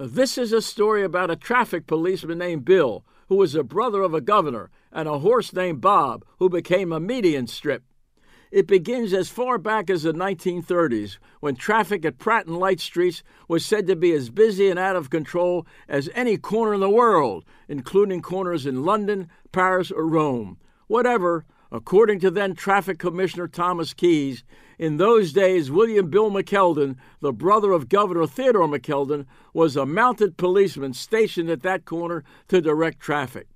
This is a story about a traffic policeman named Bill, who was a brother of a governor, and a horse named Bob, who became a median strip. It begins as far back as the 1930s, when traffic at Pratt and Light Streets was said to be as busy and out of control as any corner in the world, including corners in London, Paris, or Rome. Whatever, according to then Traffic Commissioner Thomas Keys, in those days William Bill McKeldin, the brother of Governor Theodore McKeldin, was a mounted policeman stationed at that corner to direct traffic.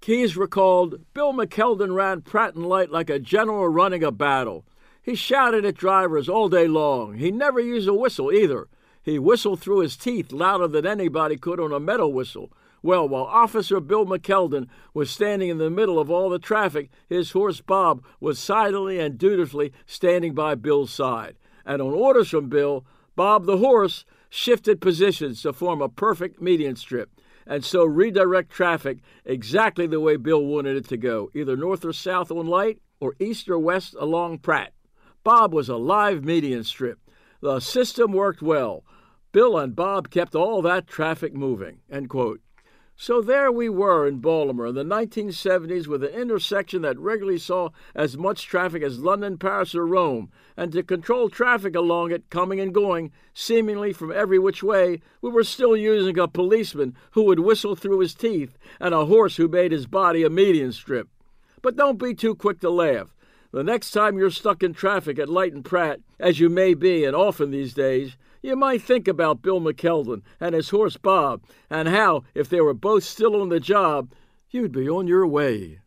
Keys recalled Bill McKeldin ran Pratt and Light like a general running a battle. He shouted at drivers all day long. He never used a whistle either. He whistled through his teeth louder than anybody could on a metal whistle. Well, while Officer Bill McKeldin was standing in the middle of all the traffic, his horse Bob was silently and dutifully standing by Bill's side. And on orders from Bill, Bob the horse shifted positions to form a perfect median strip and so redirect traffic exactly the way Bill wanted it to go, either north or south on Light or east or west along Pratt. Bob was a live median strip. The system worked well. Bill and Bob kept all that traffic moving. End quote. So there we were in Baltimore in the 1970s with an intersection that regularly saw as much traffic as London, Paris, or Rome, and to control traffic along it coming and going, seemingly from every which way, we were still using a policeman who would whistle through his teeth and a horse who made his body a median strip. But don't be too quick to laugh. The next time you're stuck in traffic at Light and Pratt, as you may be and often these days, you might think about Bill McKeldin and his horse Bob, and how, if they were both still on the job, you'd be on your way.